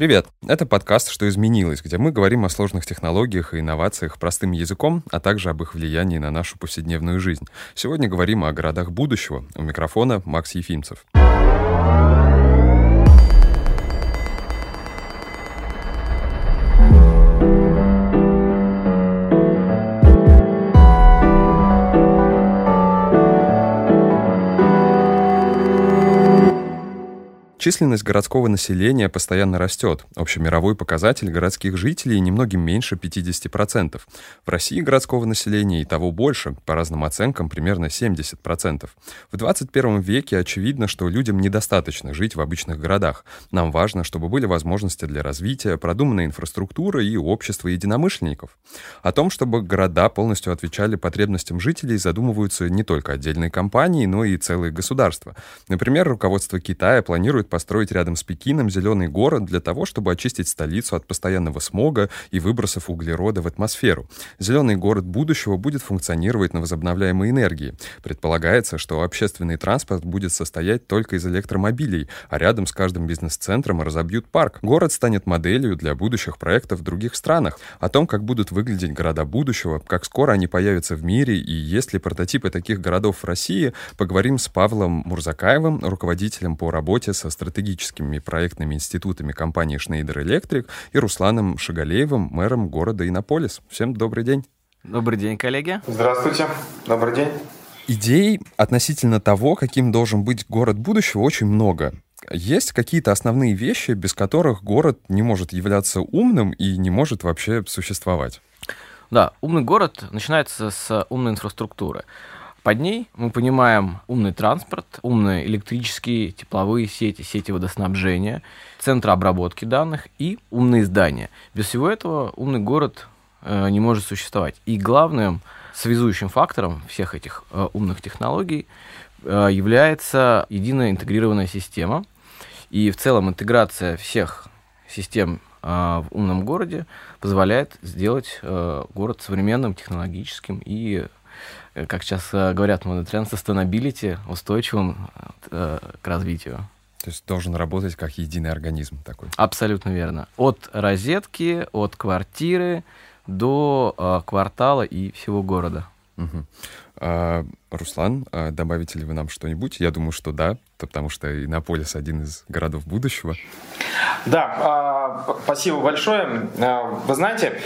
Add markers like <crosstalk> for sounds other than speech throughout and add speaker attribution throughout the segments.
Speaker 1: Привет! Это подкаст «Что изменилось», где мы говорим о сложных технологиях и инновациях простым языком, а также об их влиянии на нашу повседневную жизнь. Сегодня говорим о городах будущего. У микрофона Макс Ефимцев. Численность городского населения постоянно растет. Общемировой показатель городских жителей немногим меньше 50%. В России городского населения и того больше, по разным оценкам, примерно 70%. В 21 веке очевидно, что людям недостаточно жить в обычных городах. Нам важно, чтобы были возможности для развития, продуманная инфраструктура и общество единомышленников. О том, чтобы города полностью отвечали потребностям жителей, задумываются не только отдельные компании, но и целые государства. Например, руководство Китая планирует построить рядом с Пекином зеленый город для того, чтобы очистить столицу от постоянного смога и выбросов углерода в атмосферу. Зеленый город будущего будет функционировать на возобновляемой энергии. Предполагается, что общественный транспорт будет состоять только из электромобилей, а рядом с каждым бизнес-центром разобьют парк. Город станет моделью для будущих проектов в других странах. О том, как будут выглядеть города будущего, как скоро они появятся в мире и есть ли прототипы таких городов в России, поговорим с Павлом Мурзакаевым, руководителем по работе со стратегическими проектными институтами компании Schneider Electric и Русланом Шагалеевым, мэром города Иннополис. Всем добрый день.
Speaker 2: Добрый день, коллеги.
Speaker 3: Здравствуйте. Добрый день.
Speaker 1: Идей относительно того, каким должен быть город будущего, очень много. Есть какие-то основные вещи, без которых город не может являться умным и не может вообще существовать?
Speaker 2: Да, умный город начинается с умной инфраструктуры. Под ней мы понимаем умный транспорт, умные электрические, тепловые сети, сети водоснабжения, центры обработки данных и умные здания. Без всего этого умный город э, не может существовать. И главным связующим фактором всех этих э, умных технологий э, является единая интегрированная система. И в целом интеграция всех систем э, в умном городе позволяет сделать э, город современным, технологическим и как сейчас э, говорят моды тренд, sustainability, устойчивым э, к развитию.
Speaker 1: То есть должен работать как единый организм такой.
Speaker 2: Абсолютно верно. От розетки, от квартиры до э, квартала и всего города.
Speaker 1: Угу. А, Руслан, а добавите ли вы нам что-нибудь? Я думаю, что да, потому что Иннополис один из городов будущего.
Speaker 3: Да, а, спасибо большое. А, вы знаете,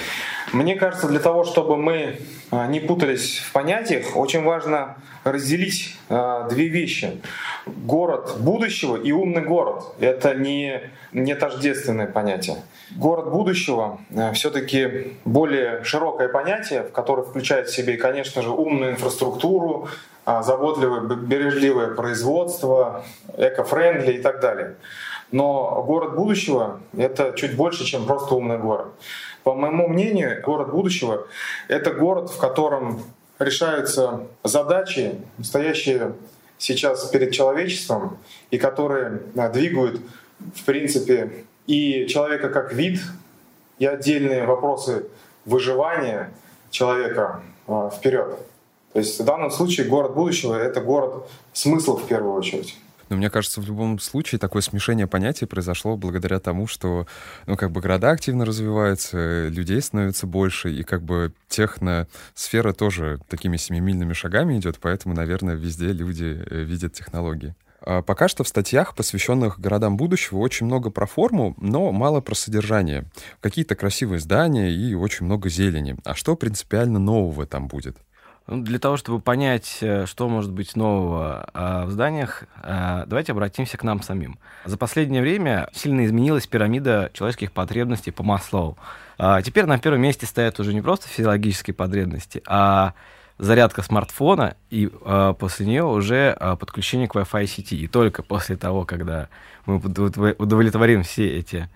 Speaker 3: мне кажется, для того, чтобы мы а, не путались в понятиях, очень важно разделить а, две вещи. Город будущего и умный город. Это не, не тождественное понятие. Город будущего а, все-таки более широкое понятие, в которое включает в себе, конечно же, умную инфраструктуру, заботливое, бережливое производство, эко-френдли и так далее. Но город будущего — это чуть больше, чем просто умный город. По моему мнению, город будущего — это город, в котором решаются задачи, стоящие сейчас перед человечеством, и которые двигают, в принципе, и человека как вид, и отдельные вопросы выживания человека а, вперед. То есть в данном случае город будущего — это город смысла в первую очередь.
Speaker 1: Но мне кажется, в любом случае такое смешение понятий произошло благодаря тому, что, ну, как бы города активно развиваются, людей становится больше, и как бы техносфера тоже такими семимильными шагами идет, поэтому, наверное, везде люди э, видят технологии. А пока что в статьях, посвященных городам будущего, очень много про форму, но мало про содержание. Какие-то красивые здания и очень много зелени. А что принципиально нового там будет?
Speaker 2: Ну, для того, чтобы понять, э, что может быть нового а, в зданиях, э, давайте обратимся к нам самим. За последнее время сильно изменилась пирамида человеческих потребностей по Маслоу. А, теперь на первом месте стоят уже не просто физиологические потребности, а зарядка смартфона и а, после нее уже подключение к Wi-Fi сети. И только после того, когда мы удовлетворим все эти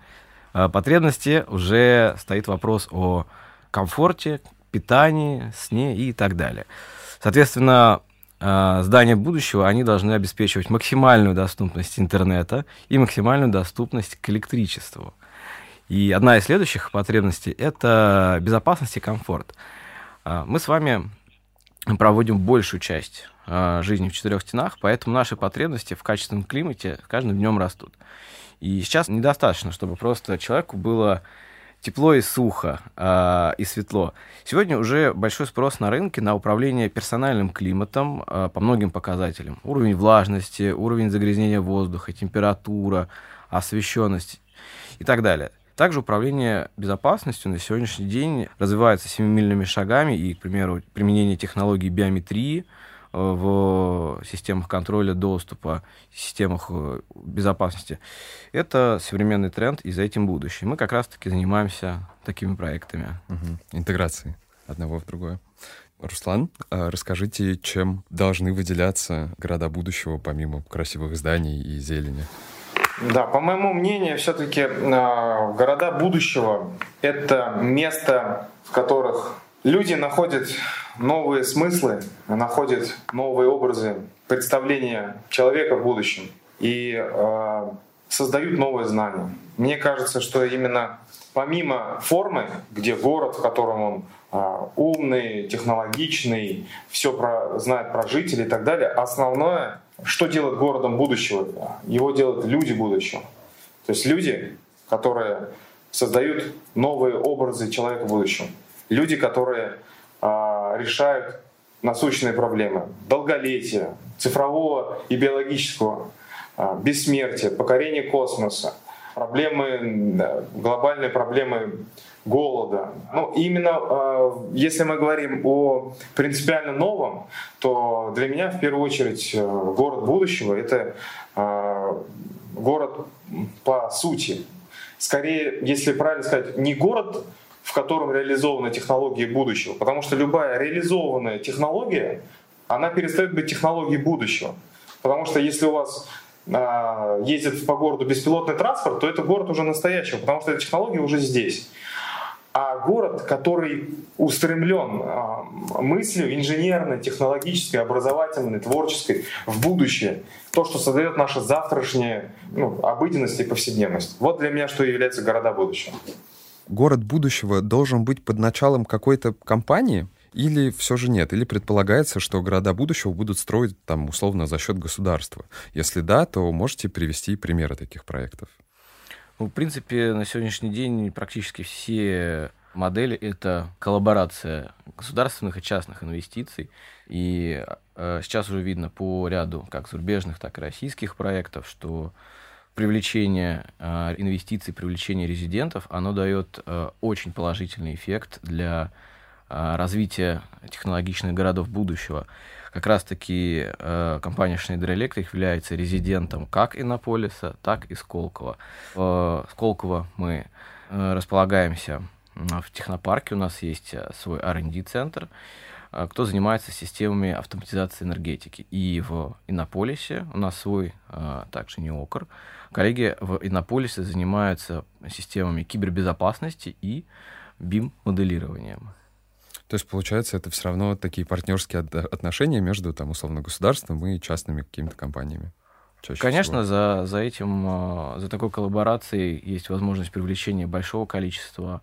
Speaker 2: потребности, уже стоит вопрос о комфорте, питании, сне и так далее. Соответственно, э, здания будущего, они должны обеспечивать максимальную доступность интернета и максимальную доступность к электричеству. И одна из следующих потребностей — это безопасность и комфорт. Э, мы с вами проводим большую часть э, жизни в четырех стенах, поэтому наши потребности в качественном климате с каждым днем растут. И сейчас недостаточно, чтобы просто человеку было тепло и сухо, э, и светло. Сегодня уже большой спрос на рынке на управление персональным климатом э, по многим показателям. Уровень влажности, уровень загрязнения воздуха, температура, освещенность и так далее. Также управление безопасностью на сегодняшний день развивается семимильными шагами, и, к примеру, применение технологий биометрии в системах контроля доступа, системах э, безопасности. Это современный тренд, и за этим будущее. Мы как раз-таки занимаемся такими проектами.
Speaker 1: Угу. Интеграции одного в другое. Руслан, а расскажите, чем должны выделяться города будущего, помимо красивых зданий и зелени?
Speaker 3: Да, по моему мнению, все-таки э, города будущего — это место, в которых люди находят новые смыслы, находят новые образы представления человека в будущем и э, создают новые знания. Мне кажется, что именно помимо формы, где город, в котором он а, умный, технологичный, все про, знает про жителей и так далее. Основное, что делает городом будущего? Его делают люди будущего. То есть люди, которые создают новые образы человека будущего. Люди, которые решают насущные проблемы долголетия, цифрового и биологического, а, бессмертия, покорения космоса, проблемы, глобальные проблемы голода. Ну, именно э, если мы говорим о принципиально новом, то для меня в первую очередь э, город будущего это э, город по сути. Скорее, если правильно сказать, не город, в котором реализованы технологии будущего, потому что любая реализованная технология, она перестает быть технологией будущего. Потому что если у вас ездит по городу беспилотный транспорт, то это город уже настоящий, потому что эта технология уже здесь а город, который устремлен а, мыслью инженерной, технологической, образовательной, творческой в будущее. То, что создает наша завтрашняя ну, обыденность и повседневность. Вот для меня что является города будущего.
Speaker 1: Город будущего должен быть под началом какой-то компании? Или все же нет? Или предполагается, что города будущего будут строить там условно за счет государства? Если да, то можете привести примеры таких проектов?
Speaker 2: Ну, в принципе, на сегодняшний день практически все модели — это коллаборация государственных и частных инвестиций. И э, сейчас уже видно по ряду как зарубежных, так и российских проектов, что привлечение э, инвестиций, привлечение резидентов, оно дает э, очень положительный эффект для э, развития технологичных городов будущего как раз-таки э, компания Schneider Electric является резидентом как Иннополиса, так и Сколково. В Сколково мы э, располагаемся в технопарке, у нас есть э, свой R&D-центр, э, кто занимается системами автоматизации энергетики. И в Иннополисе у нас свой э, также неокр. Коллеги в Иннополисе занимаются системами кибербезопасности и BIM-моделированием.
Speaker 1: То есть, получается, это все равно такие партнерские отношения между, там, условно, государством и частными какими-то компаниями.
Speaker 2: Конечно, за, за этим, а, за такой коллаборацией есть возможность привлечения большого количества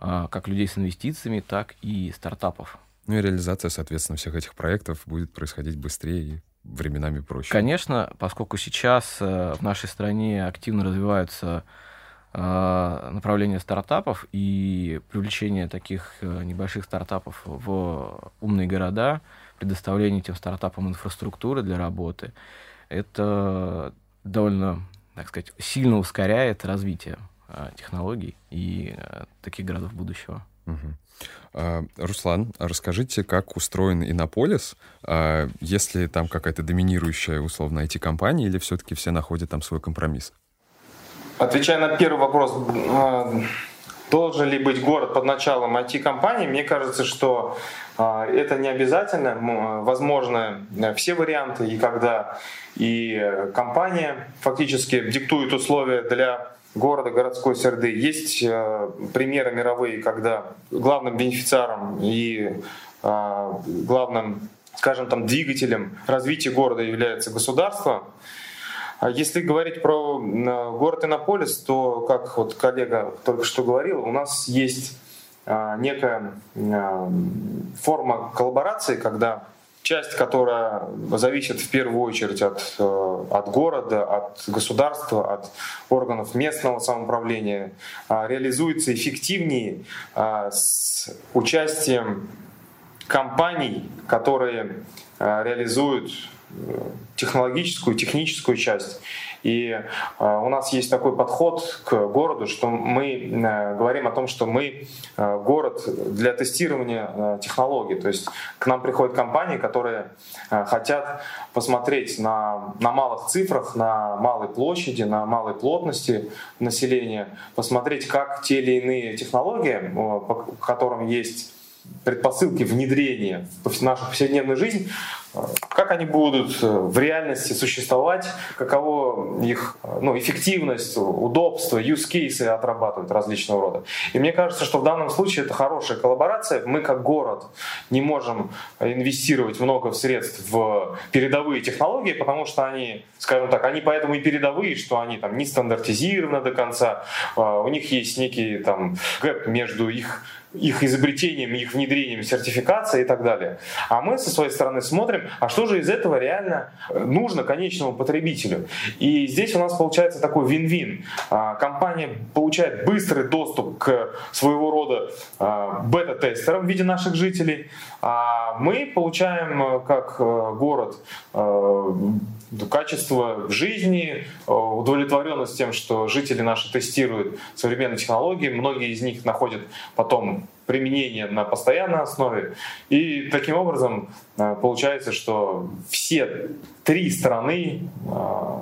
Speaker 2: а, как людей с инвестициями, так и стартапов.
Speaker 1: Ну и реализация, соответственно, всех этих проектов будет происходить быстрее временами проще.
Speaker 2: Конечно, поскольку сейчас э, в нашей стране активно развиваются Э, направление стартапов и привлечение таких э, небольших стартапов в умные города, предоставление этим стартапам инфраструктуры для работы, это довольно, так сказать, сильно ускоряет развитие технологий и таких городов будущего.
Speaker 1: Угу. Руслан, расскажите, как устроен Иннополис? А, есть ли там какая-то доминирующая, условно, IT-компания, или все-таки все находят там свой компромисс?
Speaker 3: Отвечая на первый вопрос, э, должен ли быть город под началом IT-компании, мне кажется, что это не обязательно. Возможно, все варианты, и когда и компания фактически диктует условия для города, городской среды. Есть э, примеры мировые, когда главным бенефициаром и главным, скажем там, двигателем развития города является государство. А если говорить про город Иннополис, то, как вот коллега только что говорил, у нас есть некая форма коллаборации, когда часть, которая зависит в первую очередь от, э, от города, от государства, от органов местного самоуправления, а, реализуется эффективнее а, с участием компаний, которые а, реализуют э, технологическую, техническую часть и э, у нас есть такой подход к городу, что мы э, говорим о том, что мы э, город для тестирования технологий. То есть к нам приходят компании, которые хотят посмотреть на, на малых цифрах, на малой площади, на малой плотности населения, посмотреть, как те или иные технологии, по которым есть предпосылки внедрения в нашу повседневную жизнь, как они будут в реальности существовать, каково их ну, эффективность, удобство, use cases отрабатывают различного рода. И мне кажется, что в данном случае это хорошая коллаборация. Мы как город не можем инвестировать много средств в передовые технологии, потому что они, скажем так, они поэтому и передовые, что они там не стандартизированы до конца, а, у них есть некий там гэп между их их изобретением, их внедрением сертификации и так далее. А мы со своей стороны смотрим, а что же из этого реально э, нужно конечному потребителю. И здесь у нас получается такой вин-вин. А, компания получает быстрый доступ к своего рода а, бета-тестерам в виде наших жителей, а мы получаем э, как э, город качество жизни, удовлетворенность тем, что жители наши тестируют современные технологии, многие из них находят потом применение на постоянной основе. И таким образом э, получается, что все три страны э,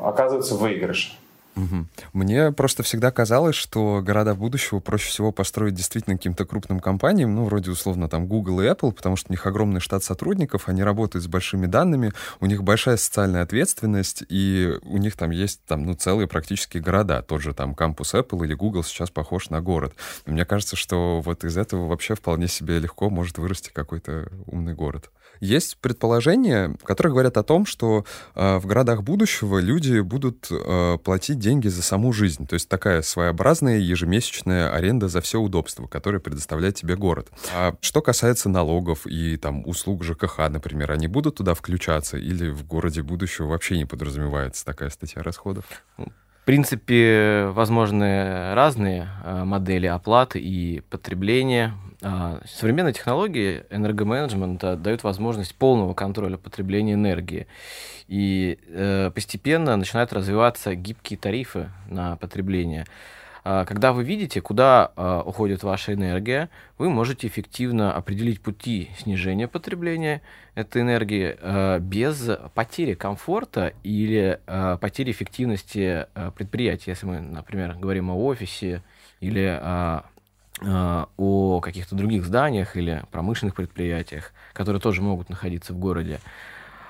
Speaker 3: оказываются в выигрыше.
Speaker 1: Угу. Мне просто всегда казалось, что города будущего проще всего построить действительно каким-то крупным компаниям, ну, вроде условно там Google и Apple, потому что у них огромный штат сотрудников, они работают с большими данными, у них большая социальная ответственность, и у них там есть там, ну, целые практически города. Тот же там кампус Apple или Google сейчас похож на город. И мне кажется, что вот из этого вообще вполне себе легко может вырасти какой-то умный город. Есть предположения, которые говорят о том, что э, в городах будущего люди будут э, платить деньги за саму жизнь. То есть такая своеобразная ежемесячная аренда за все удобства, которые предоставляет тебе город. А что касается налогов и там услуг ЖКХ, например, они будут туда включаться или в городе будущего вообще не подразумевается такая статья расходов?
Speaker 2: В принципе, возможны разные э, модели оплаты и потребления. А, современные технологии энергоменеджмента дают возможность полного контроля потребления энергии. И э, постепенно начинают развиваться гибкие тарифы на потребление. А, когда вы видите, куда а, уходит ваша энергия, вы можете эффективно определить пути снижения потребления этой энергии без потери комфорта или потери эффективности предприятия. Если мы, например, говорим о офисе или Э, о каких-то других зданиях или промышленных предприятиях, которые тоже могут находиться в городе.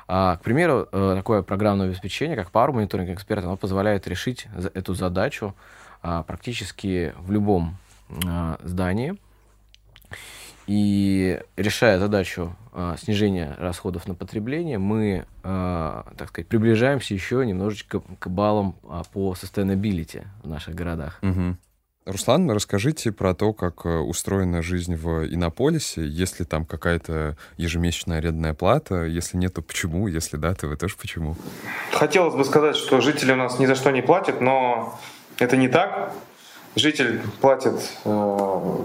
Speaker 2: А, к примеру, э, такое программное обеспечение, как Power Monitoring Expert, оно позволяет решить эту задачу а, практически в любом а, здании. И решая задачу снижения расходов на потребление, мы, так сказать, приближаемся еще немножечко к баллам а, по sustainability в наших городах.
Speaker 1: Угу. Руслан, расскажите про то, как э, устроена жизнь в Иннополисе, если там какая-то ежемесячная арендная плата, если нет, то почему, если да, то вы тоже почему?
Speaker 3: Хотелось бы сказать, что жители у нас ни за что не платят, но это не так. Житель платит э,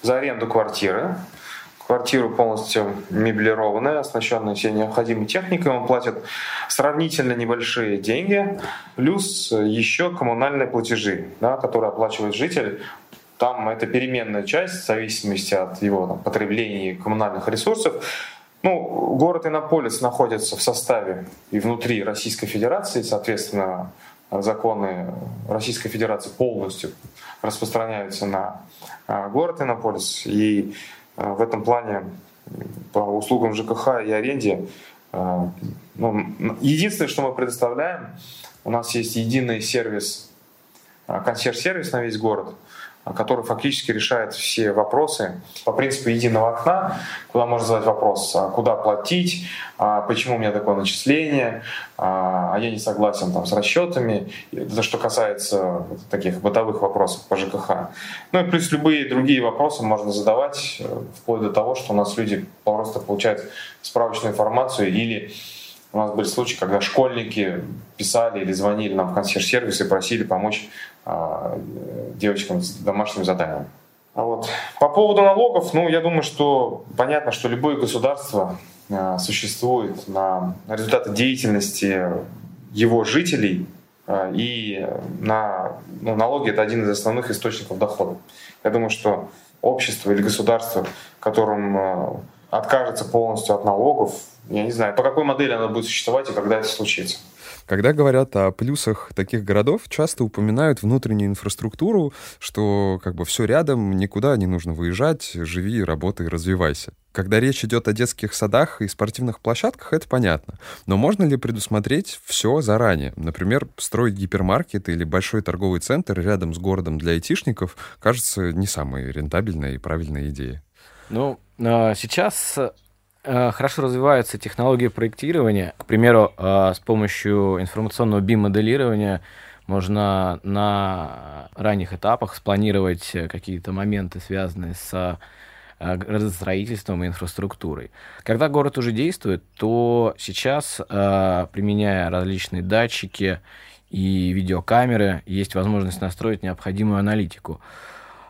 Speaker 3: за аренду квартиры, квартиру полностью меблированная, оснащенная всей необходимой техникой. Он платит сравнительно небольшие деньги, плюс еще коммунальные платежи, да, которые оплачивает житель. Там это переменная часть в зависимости от его там, потребления коммунальных ресурсов. Ну, город Иннополис находится в составе и внутри Российской Федерации, соответственно, законы Российской Федерации полностью распространяются на а, город Иннополис. И в этом плане по услугам ЖКХ и аренде а, ну, единственное, что мы предоставляем, у нас есть единый сервис, а, консьерж-сервис на весь город. Который фактически решает все вопросы по принципу единого окна, куда можно задать вопрос, а куда платить, а почему у меня такое начисление, а, а я не согласен там, с расчетами, это что касается таких бытовых вопросов по ЖКХ. Ну и плюс любые другие вопросы можно задавать, э, вплоть до того, что у нас люди просто получают справочную информацию или у нас были случаи, когда школьники писали или звонили нам в консьерж-сервис и просили помочь а, девочкам с домашним заданием. А вот. По поводу налогов, ну, я думаю, что понятно, что любое государство а, существует на результаты деятельности его жителей, а, и на, ну, налоги – это один из основных источников дохода. Я думаю, что общество или государство, которым откажется полностью от налогов, я не знаю, по какой модели оно будет существовать и когда это случится.
Speaker 1: Когда говорят о плюсах таких городов, часто упоминают внутреннюю инфраструктуру, что как бы все рядом, никуда не нужно выезжать, живи, работай, развивайся. Когда речь идет о детских садах и спортивных площадках, это понятно. Но можно ли предусмотреть все заранее? Например, строить гипермаркет или большой торговый центр рядом с городом для айтишников кажется не самой рентабельной и правильной идеей.
Speaker 2: Ну, а, сейчас хорошо развиваются технологии проектирования. К примеру, э, с помощью информационного BIM-моделирования можно на ранних этапах спланировать какие-то моменты, связанные с э, градостроительством и инфраструктурой. Когда город уже действует, то сейчас, применяя различные датчики и видеокамеры, есть возможность настроить необходимую аналитику.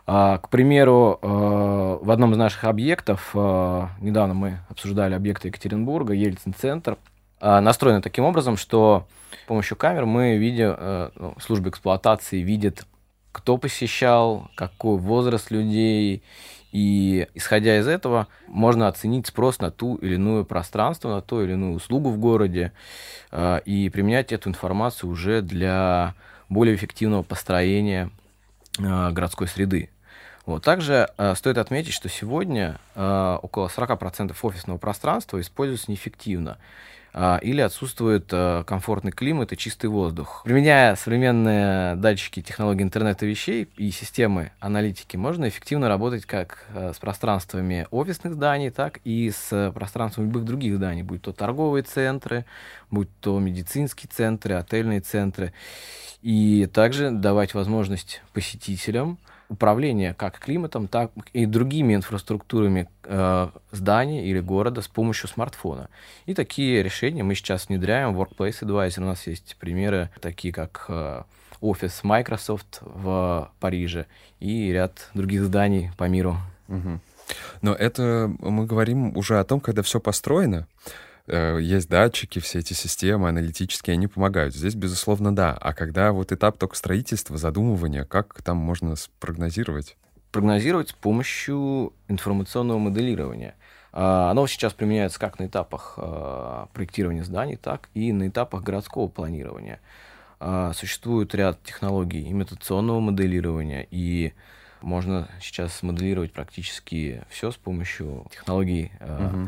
Speaker 2: А, к примеру, э, в одном из наших объектов, э, недавно мы обсуждали объекты Екатеринбурга, Ельцин-центр, э, настроено таким образом, что с помощью камер мы видим, ну, служба эксплуатации видит, кто посещал, какой возраст людей, и исходя из этого можно оценить спрос на ту или иную пространство, на ту или иную услугу в городе и применять эту информацию уже для более эффективного построения городской среды. Вот. Также э, стоит отметить, что сегодня э, около 40% офисного пространства используется неэффективно э, или отсутствует э, комфортный климат и чистый воздух. Применяя современные датчики технологий интернета вещей и системы аналитики, можно эффективно работать как э, с пространствами офисных зданий, так и с пространствами любых других зданий, будь то торговые центры, будь то медицинские центры, отельные центры. И также давать возможность посетителям управления как климатом, так и другими инфраструктурами э, зданий или города с помощью смартфона. И такие решения мы сейчас внедряем в Workplace Advisor. У нас есть примеры, такие как э, офис Microsoft в Париже и ряд других зданий по миру.
Speaker 1: Угу. Но это мы говорим уже о том, когда все построено. Э, есть датчики, все эти системы аналитические, они помогают. Здесь, безусловно, да. А когда вот этап только строительства, задумывания, как там можно спрогнозировать?
Speaker 2: Прогнозировать с помощью информационного моделирования. А, оно сейчас применяется как на этапах а, проектирования зданий, так и на этапах городского планирования. А, существует ряд технологий имитационного моделирования, и можно сейчас моделировать практически все с помощью технологий угу Э,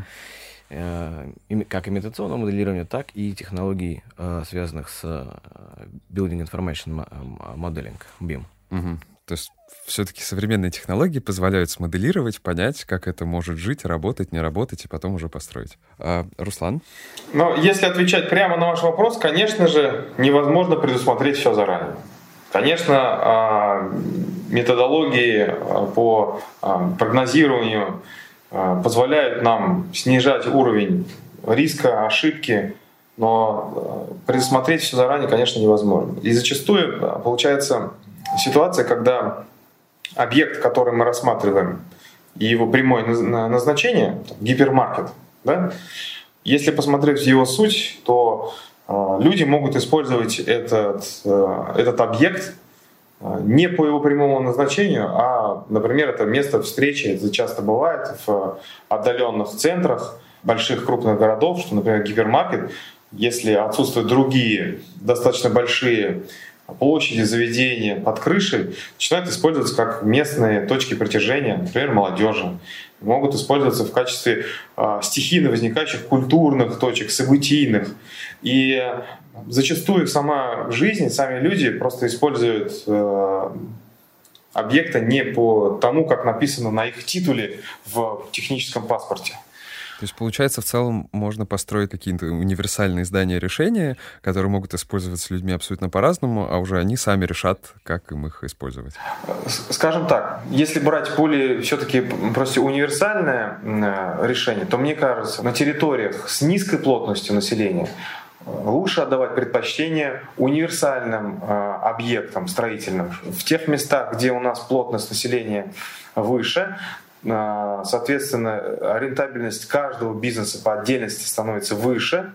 Speaker 2: как имитационного моделирования, так и технологий, э, связанных с э, Building Information Modeling, BIM.
Speaker 1: Угу. То есть все-таки современные технологии позволяют смоделировать, понять, как это может жить, работать, не работать, и потом уже построить. А, Руслан?
Speaker 3: Но если отвечать прямо на ваш вопрос, конечно же, невозможно предусмотреть все заранее. Конечно, а, методологии а, по прогнозированию Э, позволяют нам снижать уровень риска, ошибки, но э, предусмотреть все заранее, конечно, невозможно. И зачастую э, получается ситуация, когда объект, который мы рассматриваем, и его прямое назначение, гипермаркет, да, если посмотреть его суть, то люди могут использовать этот, этот объект а, не по его прямому назначению, а, например, это место встречи, это часто бывает в отдаленных центрах больших крупных городов, что, например, гипермаркет, если отсутствуют другие достаточно большие площади, заведения под крышей, начинают использоваться как местные точки притяжения, например, молодежи. Могут использоваться в качестве э, стихийно возникающих культурных точек, событийных. И зачастую сама жизнь, сами люди просто используют э, объекта не по тому, как написано на их титуле в техническом паспорте.
Speaker 1: То есть, получается, в целом можно построить какие-то универсальные здания решения, которые могут использоваться людьми абсолютно по-разному, а уже они сами решат, как им их использовать.
Speaker 3: Скажем так, если брать более все-таки просто универсальное решение, то мне кажется, на территориях с низкой плотностью населения лучше отдавать предпочтение универсальным э, объектам строительным. В тех местах, где у нас плотность населения выше, э, соответственно, рентабельность каждого бизнеса по отдельности становится выше,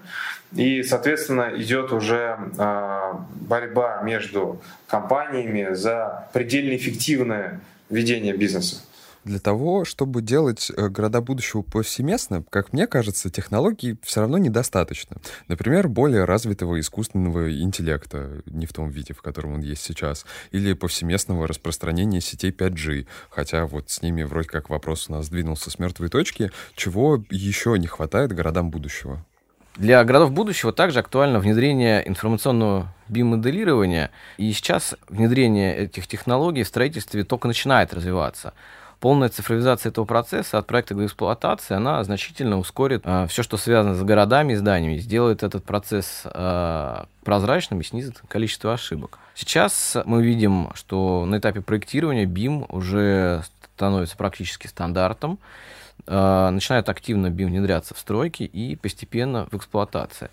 Speaker 3: и, соответственно, идет уже э, борьба между компаниями за предельно эффективное ведение бизнеса.
Speaker 1: Для того, чтобы делать э, города будущего повсеместно, как мне кажется, технологий все равно недостаточно. Например, более развитого искусственного интеллекта, не в том виде, в котором он есть сейчас, или повсеместного распространения сетей 5G, хотя вот с ними вроде как вопрос у нас сдвинулся с мертвой точки, чего еще не хватает городам будущего?
Speaker 2: Для городов будущего также актуально внедрение информационного биомоделирования. И сейчас внедрение этих технологий в строительстве только начинает развиваться полная цифровизация этого процесса от проекта до эксплуатации, она значительно ускорит э, все, что связано с городами и зданиями, сделает этот процесс э, прозрачным и снизит количество ошибок. Сейчас мы видим, что на этапе проектирования BIM уже становится практически стандартом, э, начинает активно BIM внедряться в стройки и постепенно в эксплуатации.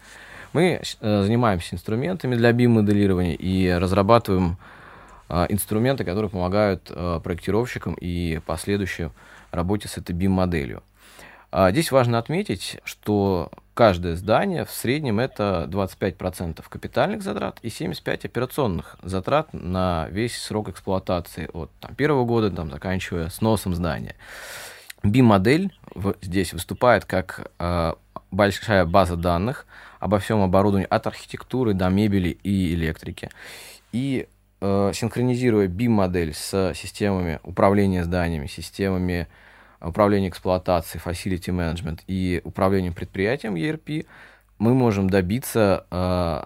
Speaker 2: Мы э, занимаемся инструментами для BIM-моделирования и разрабатываем а, инструменты, которые помогают а, проектировщикам и последующей работе с этой BIM-моделью. А, здесь важно отметить, что каждое здание в среднем это 25% капитальных затрат и 75% операционных затрат на весь срок эксплуатации от там, первого года, там, заканчивая сносом здания. BIM-модель здесь выступает как э, большая база данных обо всем оборудовании от архитектуры до мебели и электрики. И синхронизируя BIM-модель с системами управления зданиями, системами управления эксплуатацией, facility management и управлением предприятием ERP, мы можем добиться э,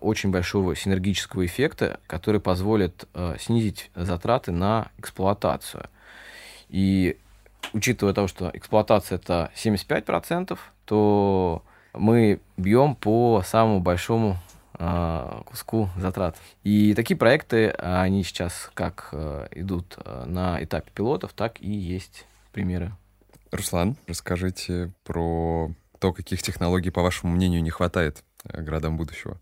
Speaker 2: очень большого синергического эффекта, который позволит э, снизить затраты на эксплуатацию. И учитывая то, что эксплуатация это 75%, то мы бьем по самому большому куску затрат. И такие проекты, они сейчас как э, идут э, на этапе пилотов, так и есть примеры.
Speaker 1: Руслан, расскажите про то, каких технологий, по вашему мнению, не хватает э, городам будущего.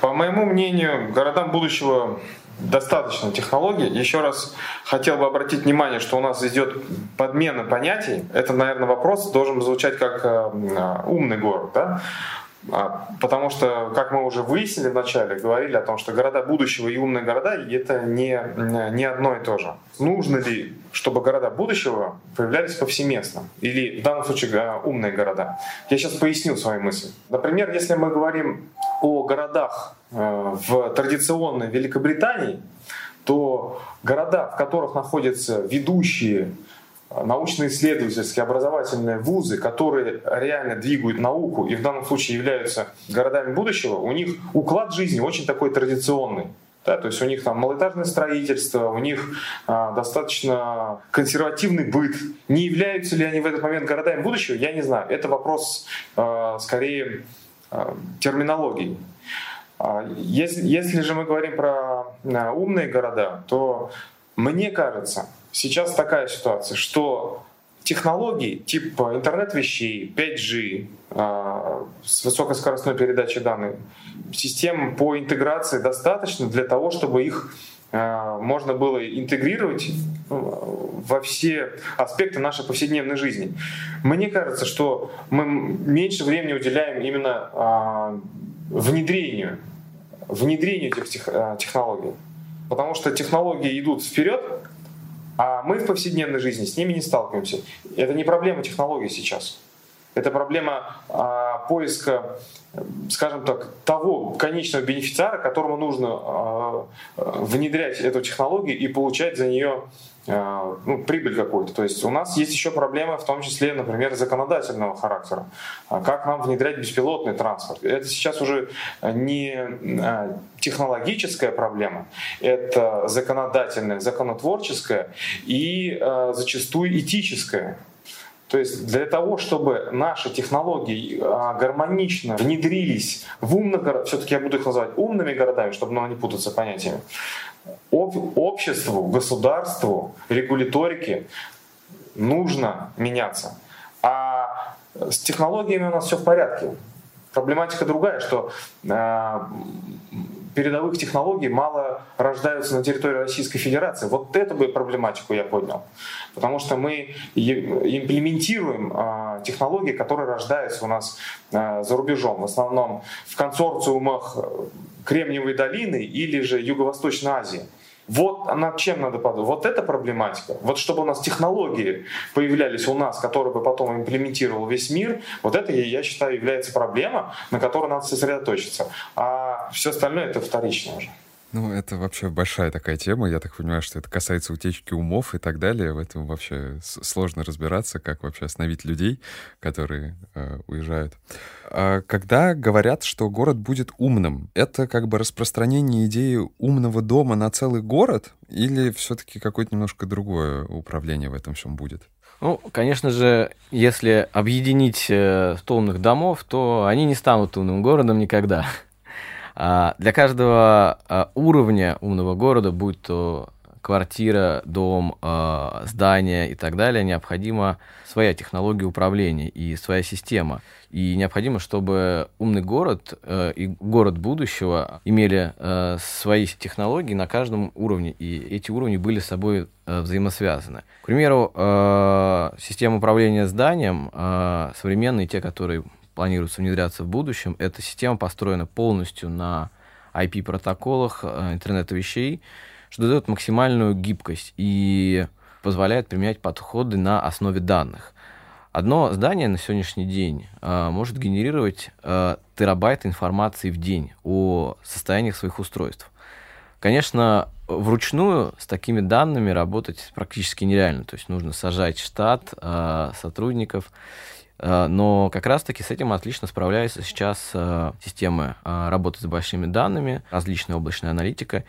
Speaker 3: По моему мнению, городам будущего достаточно технологий. Еще раз хотел бы обратить внимание, что у нас идет подмена понятий. Это, наверное, вопрос должен звучать как умный город. Да? А, потому что, как мы уже выяснили вначале, говорили о том, что города будущего и умные города — это не, не одно и то же. Нужно ли, чтобы города будущего появлялись повсеместно? Или в данном случае умные города? Я сейчас поясню свою мысль. Например, если мы говорим о городах э, в традиционной Великобритании, то города, в которых находятся ведущие научно-исследовательские образовательные вузы, которые реально двигают науку и в данном случае являются городами будущего, у них уклад жизни очень такой традиционный. Да, то есть у них там малоэтажное строительство, у них а, достаточно консервативный быт. Не являются ли они в этот момент городами будущего, я не знаю. Это вопрос а, скорее а, терминологии. А, если, если же мы говорим про а, умные города, то мне кажется, сейчас такая ситуация, что технологии типа интернет вещей, 5G, а, с высокоскоростной передачей данных, систем по интеграции достаточно для того, чтобы их а, можно было интегрировать ну, во все аспекты нашей повседневной жизни. Мне кажется, что мы меньше времени уделяем именно а, внедрению, внедрению этих технологий. Потому что технологии идут вперед, а мы в повседневной жизни с ними не сталкиваемся. Это не проблема технологий сейчас. Это проблема а, поиска, скажем так, того конечного бенефициара, которому нужно а, внедрять эту технологию и получать за нее Э, ну, прибыль какую-то. То есть у нас есть еще проблемы, в том числе, например, законодательного характера. А как нам внедрять беспилотный транспорт? Это сейчас уже не технологическая проблема, это законодательная, законотворческая и зачастую этическая. То есть для того, чтобы наши технологии гармонично внедрились в умных городах, все-таки я буду их называть умными городами, чтобы ну, не путаться понятиями, обществу, государству, регуляторике нужно меняться. А с технологиями у нас все в порядке. Проблематика другая, что э, передовых технологий мало рождаются на территории Российской Федерации. Вот эту бы проблематику я поднял. Потому что мы имплементируем э, технологии, которые рождаются у нас э, за рубежом. В основном в консорциумах Кремниевой долины или же Юго-Восточной Азии. Вот над чем надо подумать. Вот эта проблематика. Вот чтобы у нас технологии появлялись у нас, которые бы потом имплементировал весь мир, вот это, я считаю, является проблема, на которой надо сосредоточиться. А все остальное это вторично уже.
Speaker 1: Ну, это вообще большая такая тема. Я так понимаю, что это касается утечки умов и так далее. В этом вообще сложно разбираться, как вообще остановить людей, которые э, уезжают. А когда говорят, что город будет умным, это как бы распространение идеи умного дома на целый город или все-таки какое-то немножко другое управление в этом всем будет?
Speaker 2: Ну, конечно же, если объединить 100 э, умных домов, то они не станут умным городом никогда. А, для каждого а, уровня умного города, будь то квартира, дом, а, здание и так далее, необходима своя технология управления и своя система. И необходимо, чтобы умный город э, и город будущего имели э, свои технологии на каждом уровне, и эти уровни были с собой э, взаимосвязаны. К примеру, система управления зданием, современные, те, которые планируется внедряться в будущем. Эта система построена полностью на IP-протоколах э, интернета вещей, что дает максимальную гибкость и позволяет применять подходы на основе данных. Одно здание на сегодняшний день э, может генерировать э, терабайт информации в день о состояниях своих устройств. Конечно, вручную с такими данными работать практически нереально. То есть нужно сажать штат э, сотрудников но как раз-таки с этим отлично справляются сейчас э, системы э, работы с большими данными, различная облачная аналитика.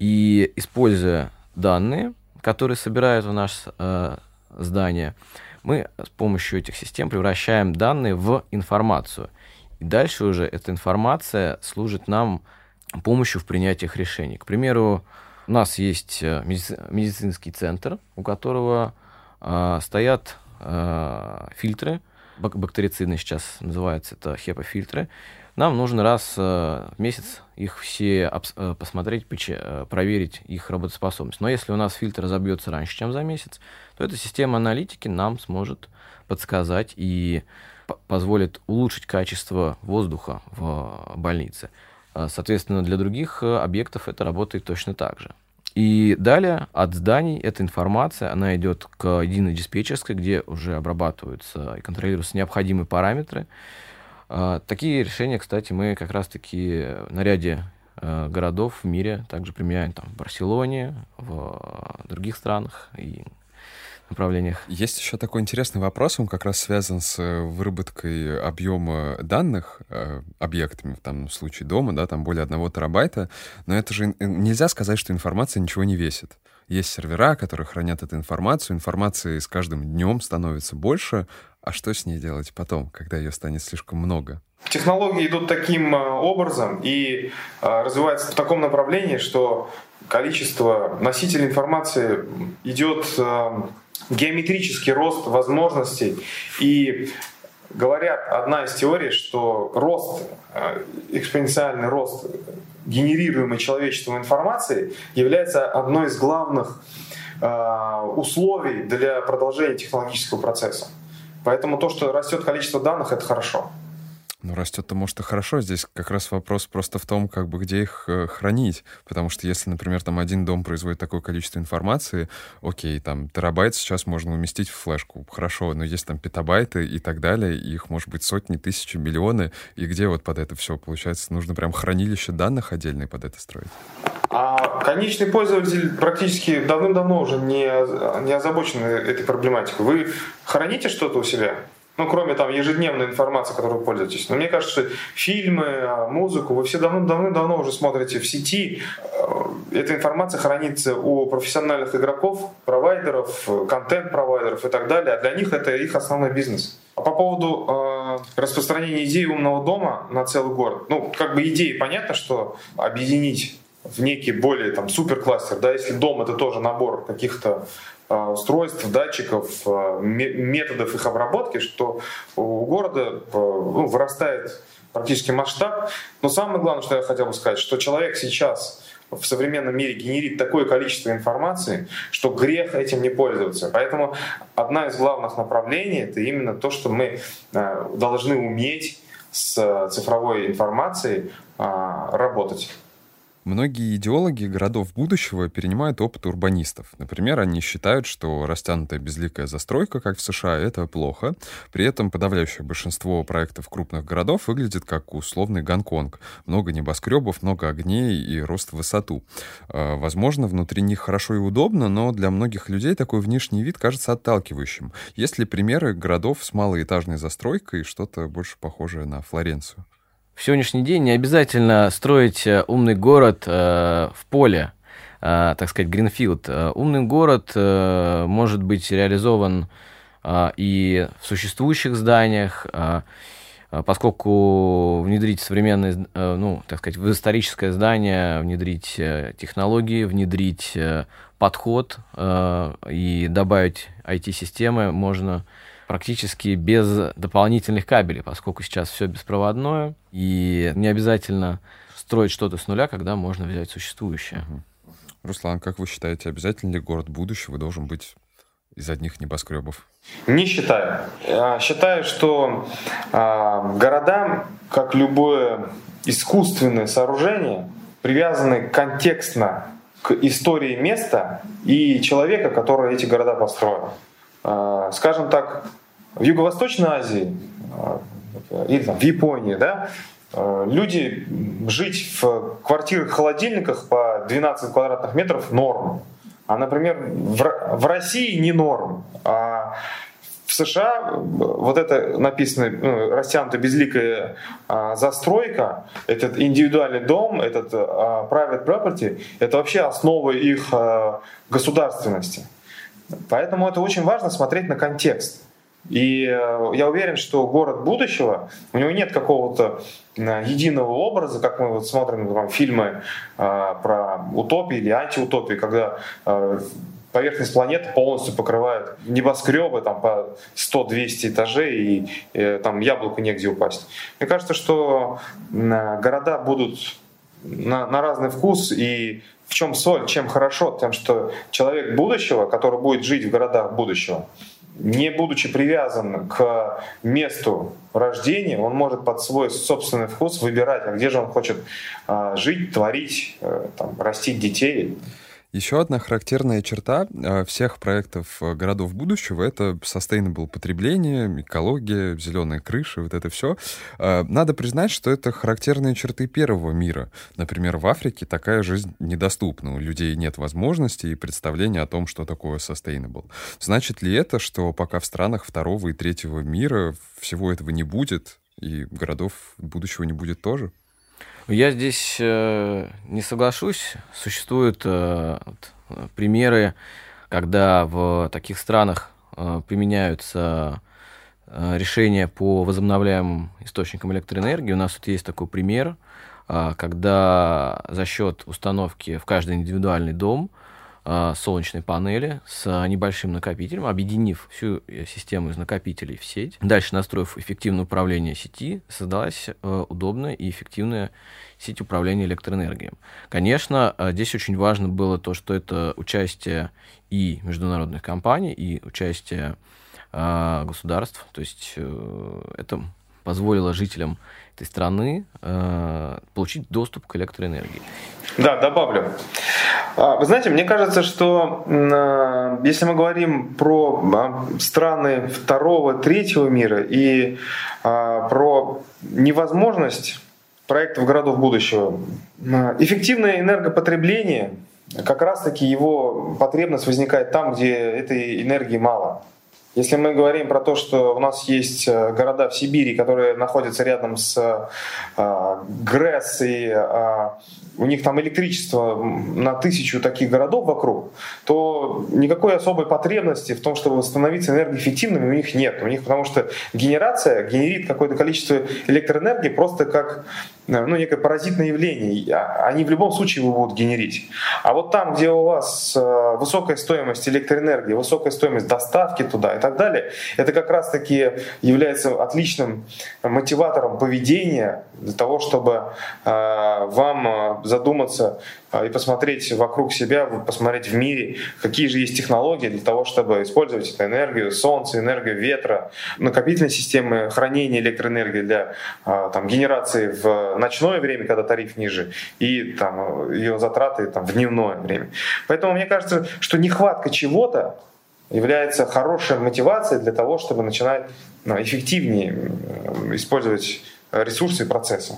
Speaker 2: И используя данные, которые собирают в наше здание, мы с помощью этих систем превращаем данные в информацию. И дальше уже эта информация служит нам помощью в принятиях решений. К примеру, у нас есть медицинский центр, у которого стоят фильтры, бактерицидные сейчас называются, это хепа-фильтры, нам нужно раз э, в месяц их все э, посмотреть, э, проверить их работоспособность. Но если у нас фильтр разобьется раньше, чем за месяц, то эта система аналитики нам сможет подсказать и позволит улучшить качество воздуха в больнице. Соответственно, для других объектов это работает точно так же. И далее от зданий эта информация, она идет к единой диспетчерской, где уже обрабатываются и контролируются необходимые параметры. А, такие решения, кстати, мы как раз-таки на ряде э, городов в мире также применяем там, в Барселоне, в других странах и направлениях.
Speaker 1: Есть еще такой интересный вопрос, он как раз связан с э, выработкой объема данных э, объектами, там, в случае дома, да, там более одного терабайта, но это же нельзя сказать, что информация ничего не весит. Есть сервера, которые хранят эту информацию, информации с каждым днем становится больше, а что с ней делать потом, когда ее станет слишком много?
Speaker 3: Технологии идут таким э, образом и развиваются в таком направлении, что количество носителей информации идет геометрический рост возможностей. И говорят, одна из теорий, что рост, э, экспоненциальный рост генерируемой человечеством информации является одной из главных э, условий для продолжения технологического процесса. Поэтому то, что растет количество данных, это хорошо.
Speaker 1: Ну, растет-то, может, и хорошо. Здесь как раз вопрос просто в том, как бы где их э, хранить. Потому что если, например, там один дом производит такое количество информации, окей, там терабайт сейчас можно уместить в флешку, хорошо, но есть там петабайты и так далее, и их может быть сотни, тысячи, миллионы, и где вот под это все, получается, нужно прям хранилище данных отдельные под это строить?
Speaker 3: А конечный пользователь практически давным-давно уже не, не озабочен этой проблематикой. Вы храните что-то у себя? Ну, кроме там ежедневной информации, которой вы пользуетесь. Но мне кажется, что фильмы, а, музыку вы все давно-давно уже смотрите в сети. Э, эта информация хранится у профессиональных игроков, провайдеров, контент-провайдеров и так далее. А для них это их основной бизнес. А по поводу э, распространения идеи умного дома на целый город. Ну, как бы идеи понятно, что объединить в некий более там суперкластер, да, если дом это тоже набор каких-то устройств, датчиков, а, методов их обработки, что у города а, ну, вырастает практически масштаб. Но самое главное, что я хотел бы сказать, что человек сейчас в современном мире генерит такое количество информации, что грех этим не пользоваться. Поэтому одна из главных направлений это именно то, что мы должны уметь с цифровой информацией работать.
Speaker 1: Многие идеологи городов будущего перенимают опыт урбанистов. Например, они считают, что растянутая безликая застройка, как в США, это плохо. При этом подавляющее большинство проектов крупных городов выглядит как условный Гонконг. Много небоскребов, много огней и рост в высоту. А, возможно, внутри них хорошо и удобно, но для многих людей такой внешний вид кажется отталкивающим. Есть ли примеры городов с малоэтажной застройкой, что-то больше похожее на Флоренцию?
Speaker 2: В сегодняшний день не обязательно строить э, умный город э, в поле, э, так сказать, Гринфилд. Умный город может быть реализован и в существующих зданиях, поскольку внедрить современное, э, ну, так сказать, в историческое здание, внедрить технологии, внедрить подход и добавить IT-системы можно практически без дополнительных кабелей, поскольку сейчас все беспроводное, и не обязательно строить что-то с нуля, когда можно взять существующее.
Speaker 1: Руслан, как вы считаете, обязательно ли город будущего должен быть из одних небоскребов?
Speaker 3: Не считаю. Я считаю, что э, города, как любое искусственное сооружение, привязаны контекстно к истории места и человека, который эти города построил. Э, скажем так, в Юго-Восточной Азии или там, в Японии, да, э, люди жить в квартирах-холодильниках по 12 квадратных метров норм. А, например, в, России не норм. А в США вот это написано, ну, растянутая безликая а, застройка, этот индивидуальный дом, этот а, private property, это вообще основа их а, государственности. Поэтому это очень важно смотреть на контекст. И э, я уверен, что город будущего, у него нет какого-то э, единого образа, как мы вот смотрим там, фильмы э, про утопии или антиутопии, когда э, поверхность планеты полностью покрывает небоскребы там, по 100-200 этажей, и э, там яблоку негде упасть. Мне кажется, что э, города будут на, на разный вкус, и в чем соль, чем хорошо, тем, что человек будущего, который будет жить в городах будущего, не будучи привязан к месту рождения, он может под свой собственный вкус выбирать, а где же он хочет а, жить, творить, а, там, растить детей.
Speaker 1: Еще одна характерная черта э, всех проектов э, городов будущего — это sustainable потребление, экология, зеленые крыши, вот это все. Э, надо признать, что это характерные черты первого мира. Например, в Африке такая жизнь недоступна. У людей нет возможности и представления о том, что такое sustainable. Значит ли это, что пока в странах второго и третьего мира всего этого не будет, и городов будущего не будет тоже?
Speaker 2: Я здесь э, не соглашусь. Существуют э, вот, примеры, когда в таких странах э, применяются э, решения по возобновляемым источникам электроэнергии. У нас тут есть такой пример, э, когда за счет установки в каждый индивидуальный дом э, солнечной панели с небольшим накопителем, объединив всю э, систему из накопителей в сеть, дальше настроив эффективное управление сети, создалась э, удобная и эффективная сеть управления электроэнергией. Конечно, здесь очень важно было то, что это участие и международных компаний, и участие государств. То есть это позволило жителям этой страны э, получить доступ к электроэнергии.
Speaker 3: Да, добавлю. А, вы знаете, мне кажется, что э, если мы говорим про а, страны второго, третьего мира и а, про невозможность проектов городов будущего, эффективное энергопотребление, как раз-таки его потребность возникает там, где этой энергии мало. Если мы говорим про то, что у нас есть э, города в Сибири, которые находятся рядом с э, ГРЭС, и э, у них там электричество на тысячу таких городов вокруг, то никакой особой потребности в том, чтобы становиться энергоэффективными, у них нет. У них потому что генерация генерит какое-то количество электроэнергии просто как ну, некое паразитное явление. Они в любом случае его будут генерить. А вот там, где у вас э, высокая стоимость электроэнергии, высокая стоимость доставки туда и так далее, это как раз-таки является отличным мотиватором поведения для того, чтобы э, вам задуматься и посмотреть вокруг себя, посмотреть в мире, какие же есть технологии для того, чтобы использовать эту энергию солнца, энергию ветра, накопительные системы хранения электроэнергии для там, генерации в ночное время, когда тариф ниже, и там, ее затраты там, в дневное время. Поэтому мне кажется, что нехватка чего-то является хорошей мотивацией для того, чтобы начинать ну, эффективнее использовать ресурсы и процессы.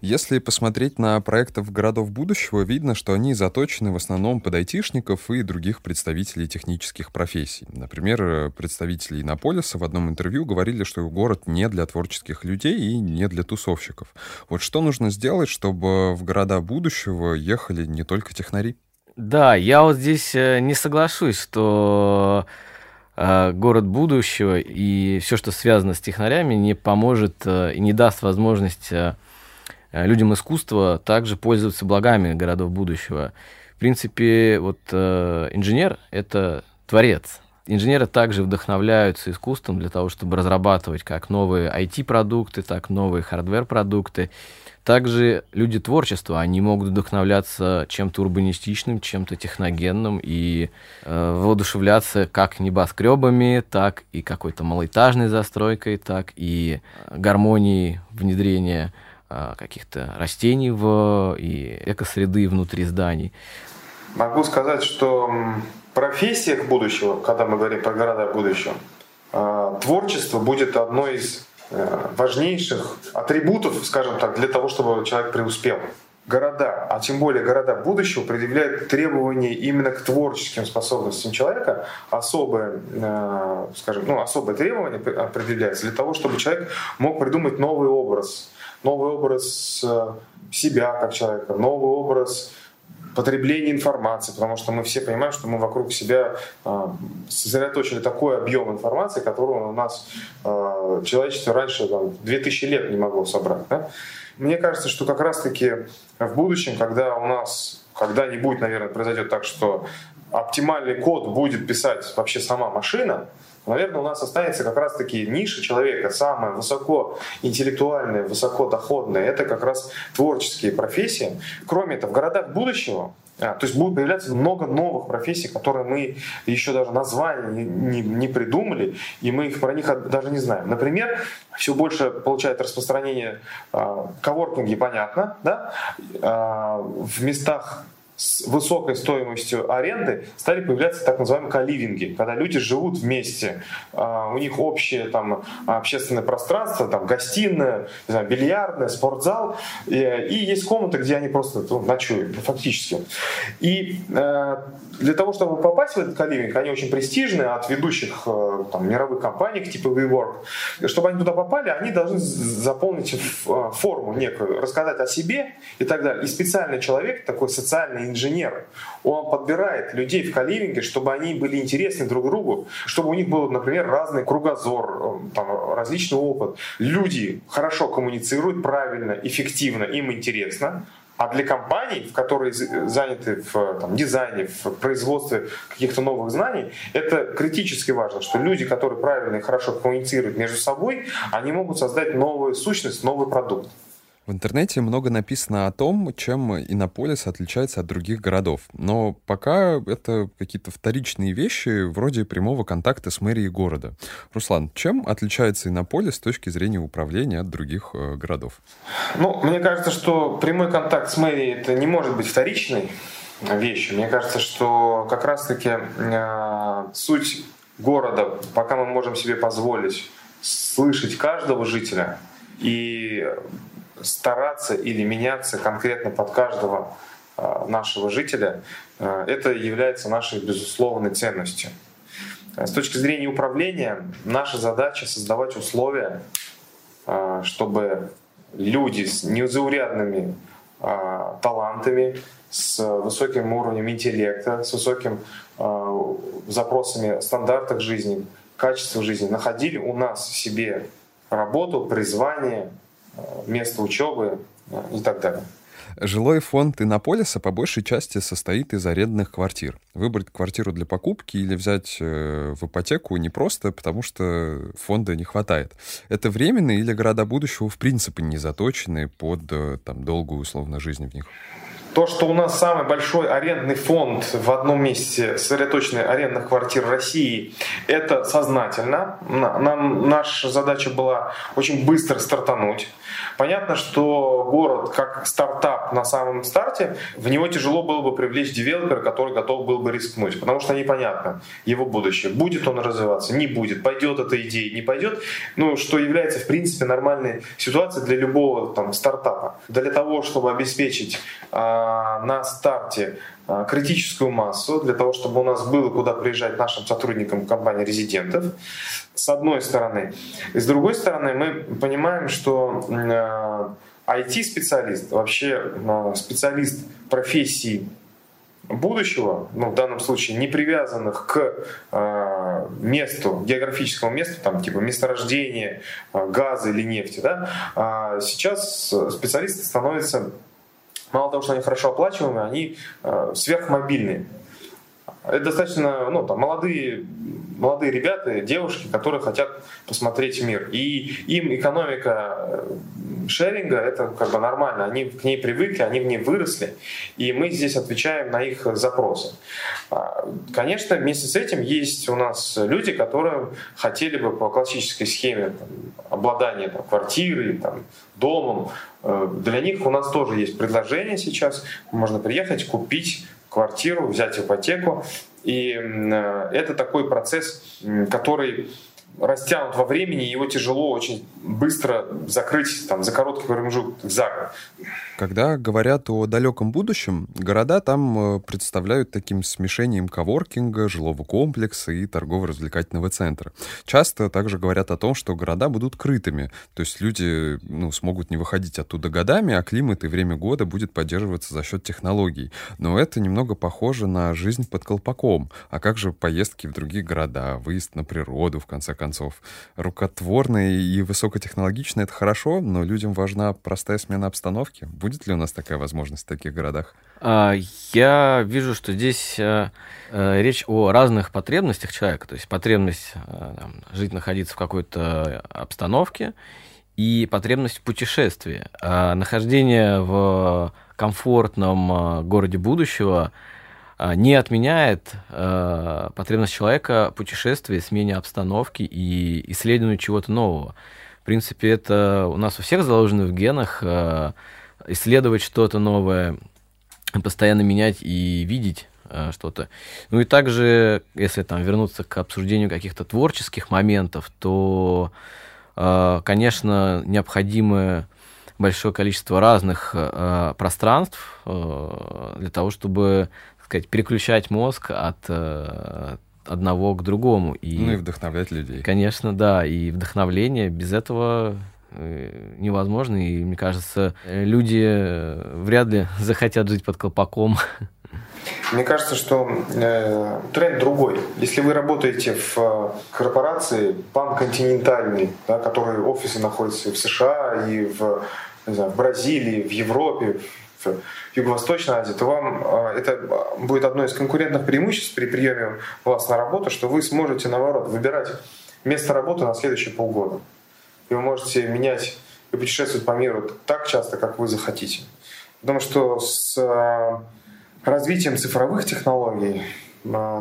Speaker 1: Если посмотреть на проектов городов будущего, видно, что они заточены в основном под айтишников и других представителей технических профессий. Например, представители Иннополиса в одном интервью говорили, что город не для творческих людей и не для тусовщиков. Вот что нужно сделать, чтобы в города будущего ехали не только технари?
Speaker 2: Да, я вот здесь э, не соглашусь, что э, город будущего и все, что связано с технарями, не поможет э, и не даст возможность людям искусства также пользоваться благами городов будущего. В принципе, вот э, инженер — это творец. Инженеры также вдохновляются искусством для того, чтобы разрабатывать как новые IT-продукты, так новые хардвер-продукты. Также люди творчества, они могут вдохновляться чем-то урбанистичным, чем-то техногенным и э, воодушевляться как небоскребами, так и какой-то малоэтажной застройкой, так и гармонией внедрения каких-то растений в, и экосреды внутри зданий.
Speaker 3: Могу сказать, что в профессиях будущего, когда мы говорим про города будущего, а, творчество будет одной из э, важнейших атрибутов, скажем так, для того, чтобы человек преуспел. Города, а тем более города будущего, предъявляют требования именно к творческим способностям человека, особые, э, скажем, ну, особые требования предъявляются для того, чтобы человек мог придумать новый образ, новый образ э, себя как человека, новый образ потребления информации, потому что мы все понимаем, что мы вокруг себя э, сосредоточили такой объем информации, которого у нас э, человечество раньше там, 2000 лет не могло собрать. Да? Мне кажется, что как раз-таки в будущем, когда у нас когда-нибудь, наверное, произойдет так, что оптимальный код будет писать вообще сама машина, наверное, у нас останется как раз-таки ниша человека, самая высокоинтеллектуальная, высокодоходная, это как раз творческие профессии. Кроме этого, в городах будущего а, то есть будет появляться много новых профессий, которые мы еще даже названия не, не, не придумали, и мы их про них даже не знаем. Например, все больше получает распространение э, коворкинги, понятно, да? Э, в местах с высокой стоимостью аренды стали появляться так называемые каливинги, когда люди живут вместе, а, у них общее там общественное пространство, там гостиная, не знаю, бильярдная, спортзал, и, есть комнаты, где они просто ну, ночуют, фактически. И э, для того, чтобы попасть в этот каливинг, они очень престижные от ведущих э, там, мировых компаний типа WeWork. Чтобы они туда попали, они должны заполнить э, форму некую, рассказать о себе и так далее. И специальный человек, такой социальный инженер, он подбирает людей в каливинге, чтобы они были интересны друг другу, чтобы у них был, например, разный кругозор, э, там, различный опыт. Люди хорошо коммуницируют, правильно, эффективно, им интересно. А для компаний, в которые заняты в там, дизайне, в производстве каких-то новых знаний, это критически важно, что люди, которые правильно и хорошо коммуницируют между собой, они могут создать новую сущность, новый продукт.
Speaker 1: В интернете много написано о том, чем Иннополис отличается от других городов. Но пока это какие-то вторичные вещи, вроде прямого контакта с мэрией города. Руслан, чем отличается Иннополис с точки зрения управления от других э, городов?
Speaker 3: Ну, мне кажется, что прямой контакт с мэрией это не может быть вторичной вещью. Мне кажется, что как раз-таки э, суть города, пока мы можем себе позволить слышать каждого жителя и стараться или меняться конкретно под каждого а, нашего жителя, а, это является нашей безусловной ценностью. А, с точки зрения управления, наша задача создавать условия, чтобы люди с незаурядными талантами, с высоким уровнем интеллекта, с высоким запросами стандартах жизни, качества жизни находили у нас в себе работу, призвание, место учебы э, и так далее.
Speaker 1: Жилой фонд Иннополиса по большей части состоит из арендных квартир. Выбрать квартиру для покупки или взять э, в ипотеку не просто, потому что фонда не хватает. Это временно или города будущего в принципе не заточены под там, долгую условно жизнь в них?
Speaker 3: То, что у нас самый большой арендный фонд в одном месте, сосредоточенный арендных квартир России, это сознательно. Нам, наша задача была очень быстро стартануть. Понятно, что город как стартап на самом старте, в него тяжело было бы привлечь девелопера, который готов был бы рискнуть, потому что непонятно его будущее. Будет он развиваться, не будет, пойдет эта идея, не пойдет. Ну, что является, в принципе, нормальной ситуацией для любого там, стартапа. Для того, чтобы обеспечить а, на старте а, критическую массу для того, чтобы у нас было куда приезжать нашим сотрудникам компании резидентов, с одной стороны. И с другой стороны, мы понимаем, что IT-специалист, а, вообще специалист профессии будущего, ну, в данном случае не привязанных к э, месту, географическому месту, там, типа месторождения э, газа или нефти, да, э, сейчас специалисты становятся мало того, что они хорошо оплачиваемые, они э, сверхмобильные. Это достаточно ну, там, молодые, молодые ребята, девушки, которые хотят посмотреть мир. И им экономика э, шеринга это как бы нормально. Они к ней привыкли, они в ней выросли. И мы здесь отвечаем на их запросы. А, конечно, вместе с этим есть у нас люди, которые хотели бы по классической схеме там, обладания там, квартирой, там, домом. Э, для них у нас тоже есть предложение сейчас. Можно приехать, купить квартиру, взять ипотеку. И э, это такой процесс, который растянут во времени, его тяжело очень быстро закрыть там, за короткий промежуток за год.
Speaker 1: Когда говорят о далеком будущем, города там э, представляют таким смешением коворкинга, жилого комплекса и торгово-развлекательного центра. Часто также говорят о том, что города будут крытыми, то есть люди ну, смогут не выходить оттуда годами, а климат и время года будет поддерживаться за счет технологий. Но это немного похоже на жизнь под колпаком. А как же поездки в другие города, выезд на природу, в конце концов? Рукотворные и высокотехнологичные — это хорошо, но людям важна простая смена обстановки. Будет ли у нас такая возможность в таких городах?
Speaker 2: А, я вижу, что здесь э, э, речь о разных потребностях человека. То есть потребность э, там, жить, находиться в какой-то обстановке и потребность в путешествии. А нахождение в комфортном городе будущего не отменяет потребность человека путешествия, смене обстановки и исследованию чего-то нового. В принципе, это у нас у всех заложено в генах исследовать что-то новое, постоянно менять и видеть э, что-то. Ну и также, если там вернуться к обсуждению каких-то творческих моментов, то, э, конечно, необходимо большое количество разных э, пространств для того, чтобы, так сказать, переключать мозг от одного к другому.
Speaker 1: И, ну и вдохновлять людей.
Speaker 2: Конечно, да. И вдохновление без этого Э, невозможно. И мне кажется, люди э, вряд ли <laughs> захотят жить под колпаком.
Speaker 3: Мне кажется, что э, тренд другой. Если вы работаете в э, корпорации панконтинентальной, да, которые офисы находятся в США и в, знаю, в Бразилии, в Европе, в Юго-Восточной Азии, то вам э, это будет одно из конкурентных преимуществ при приеме вас на работу, что вы сможете, наоборот, выбирать место работы на следующие полгода и вы можете менять и путешествовать по миру так часто, как вы захотите. Потому что с развитием цифровых технологий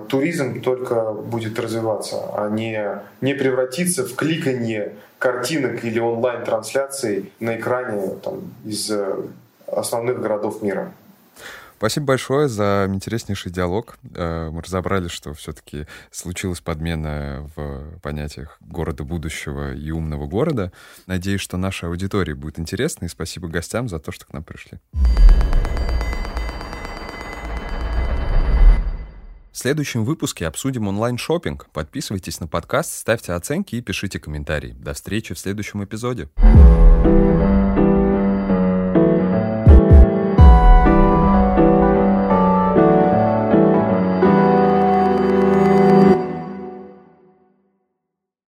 Speaker 3: туризм только будет развиваться, а не, не превратиться в кликанье картинок или онлайн-трансляций на экране там, из э, основных городов мира.
Speaker 1: Спасибо большое за интереснейший диалог. Э, мы разобрали, что все-таки случилась подмена в понятиях города будущего и умного города. Надеюсь, что нашей аудитории будет интересно, и спасибо гостям за то, что к нам пришли. В следующем выпуске обсудим онлайн шопинг Подписывайтесь на подкаст, ставьте оценки и пишите комментарии. До встречи в следующем эпизоде.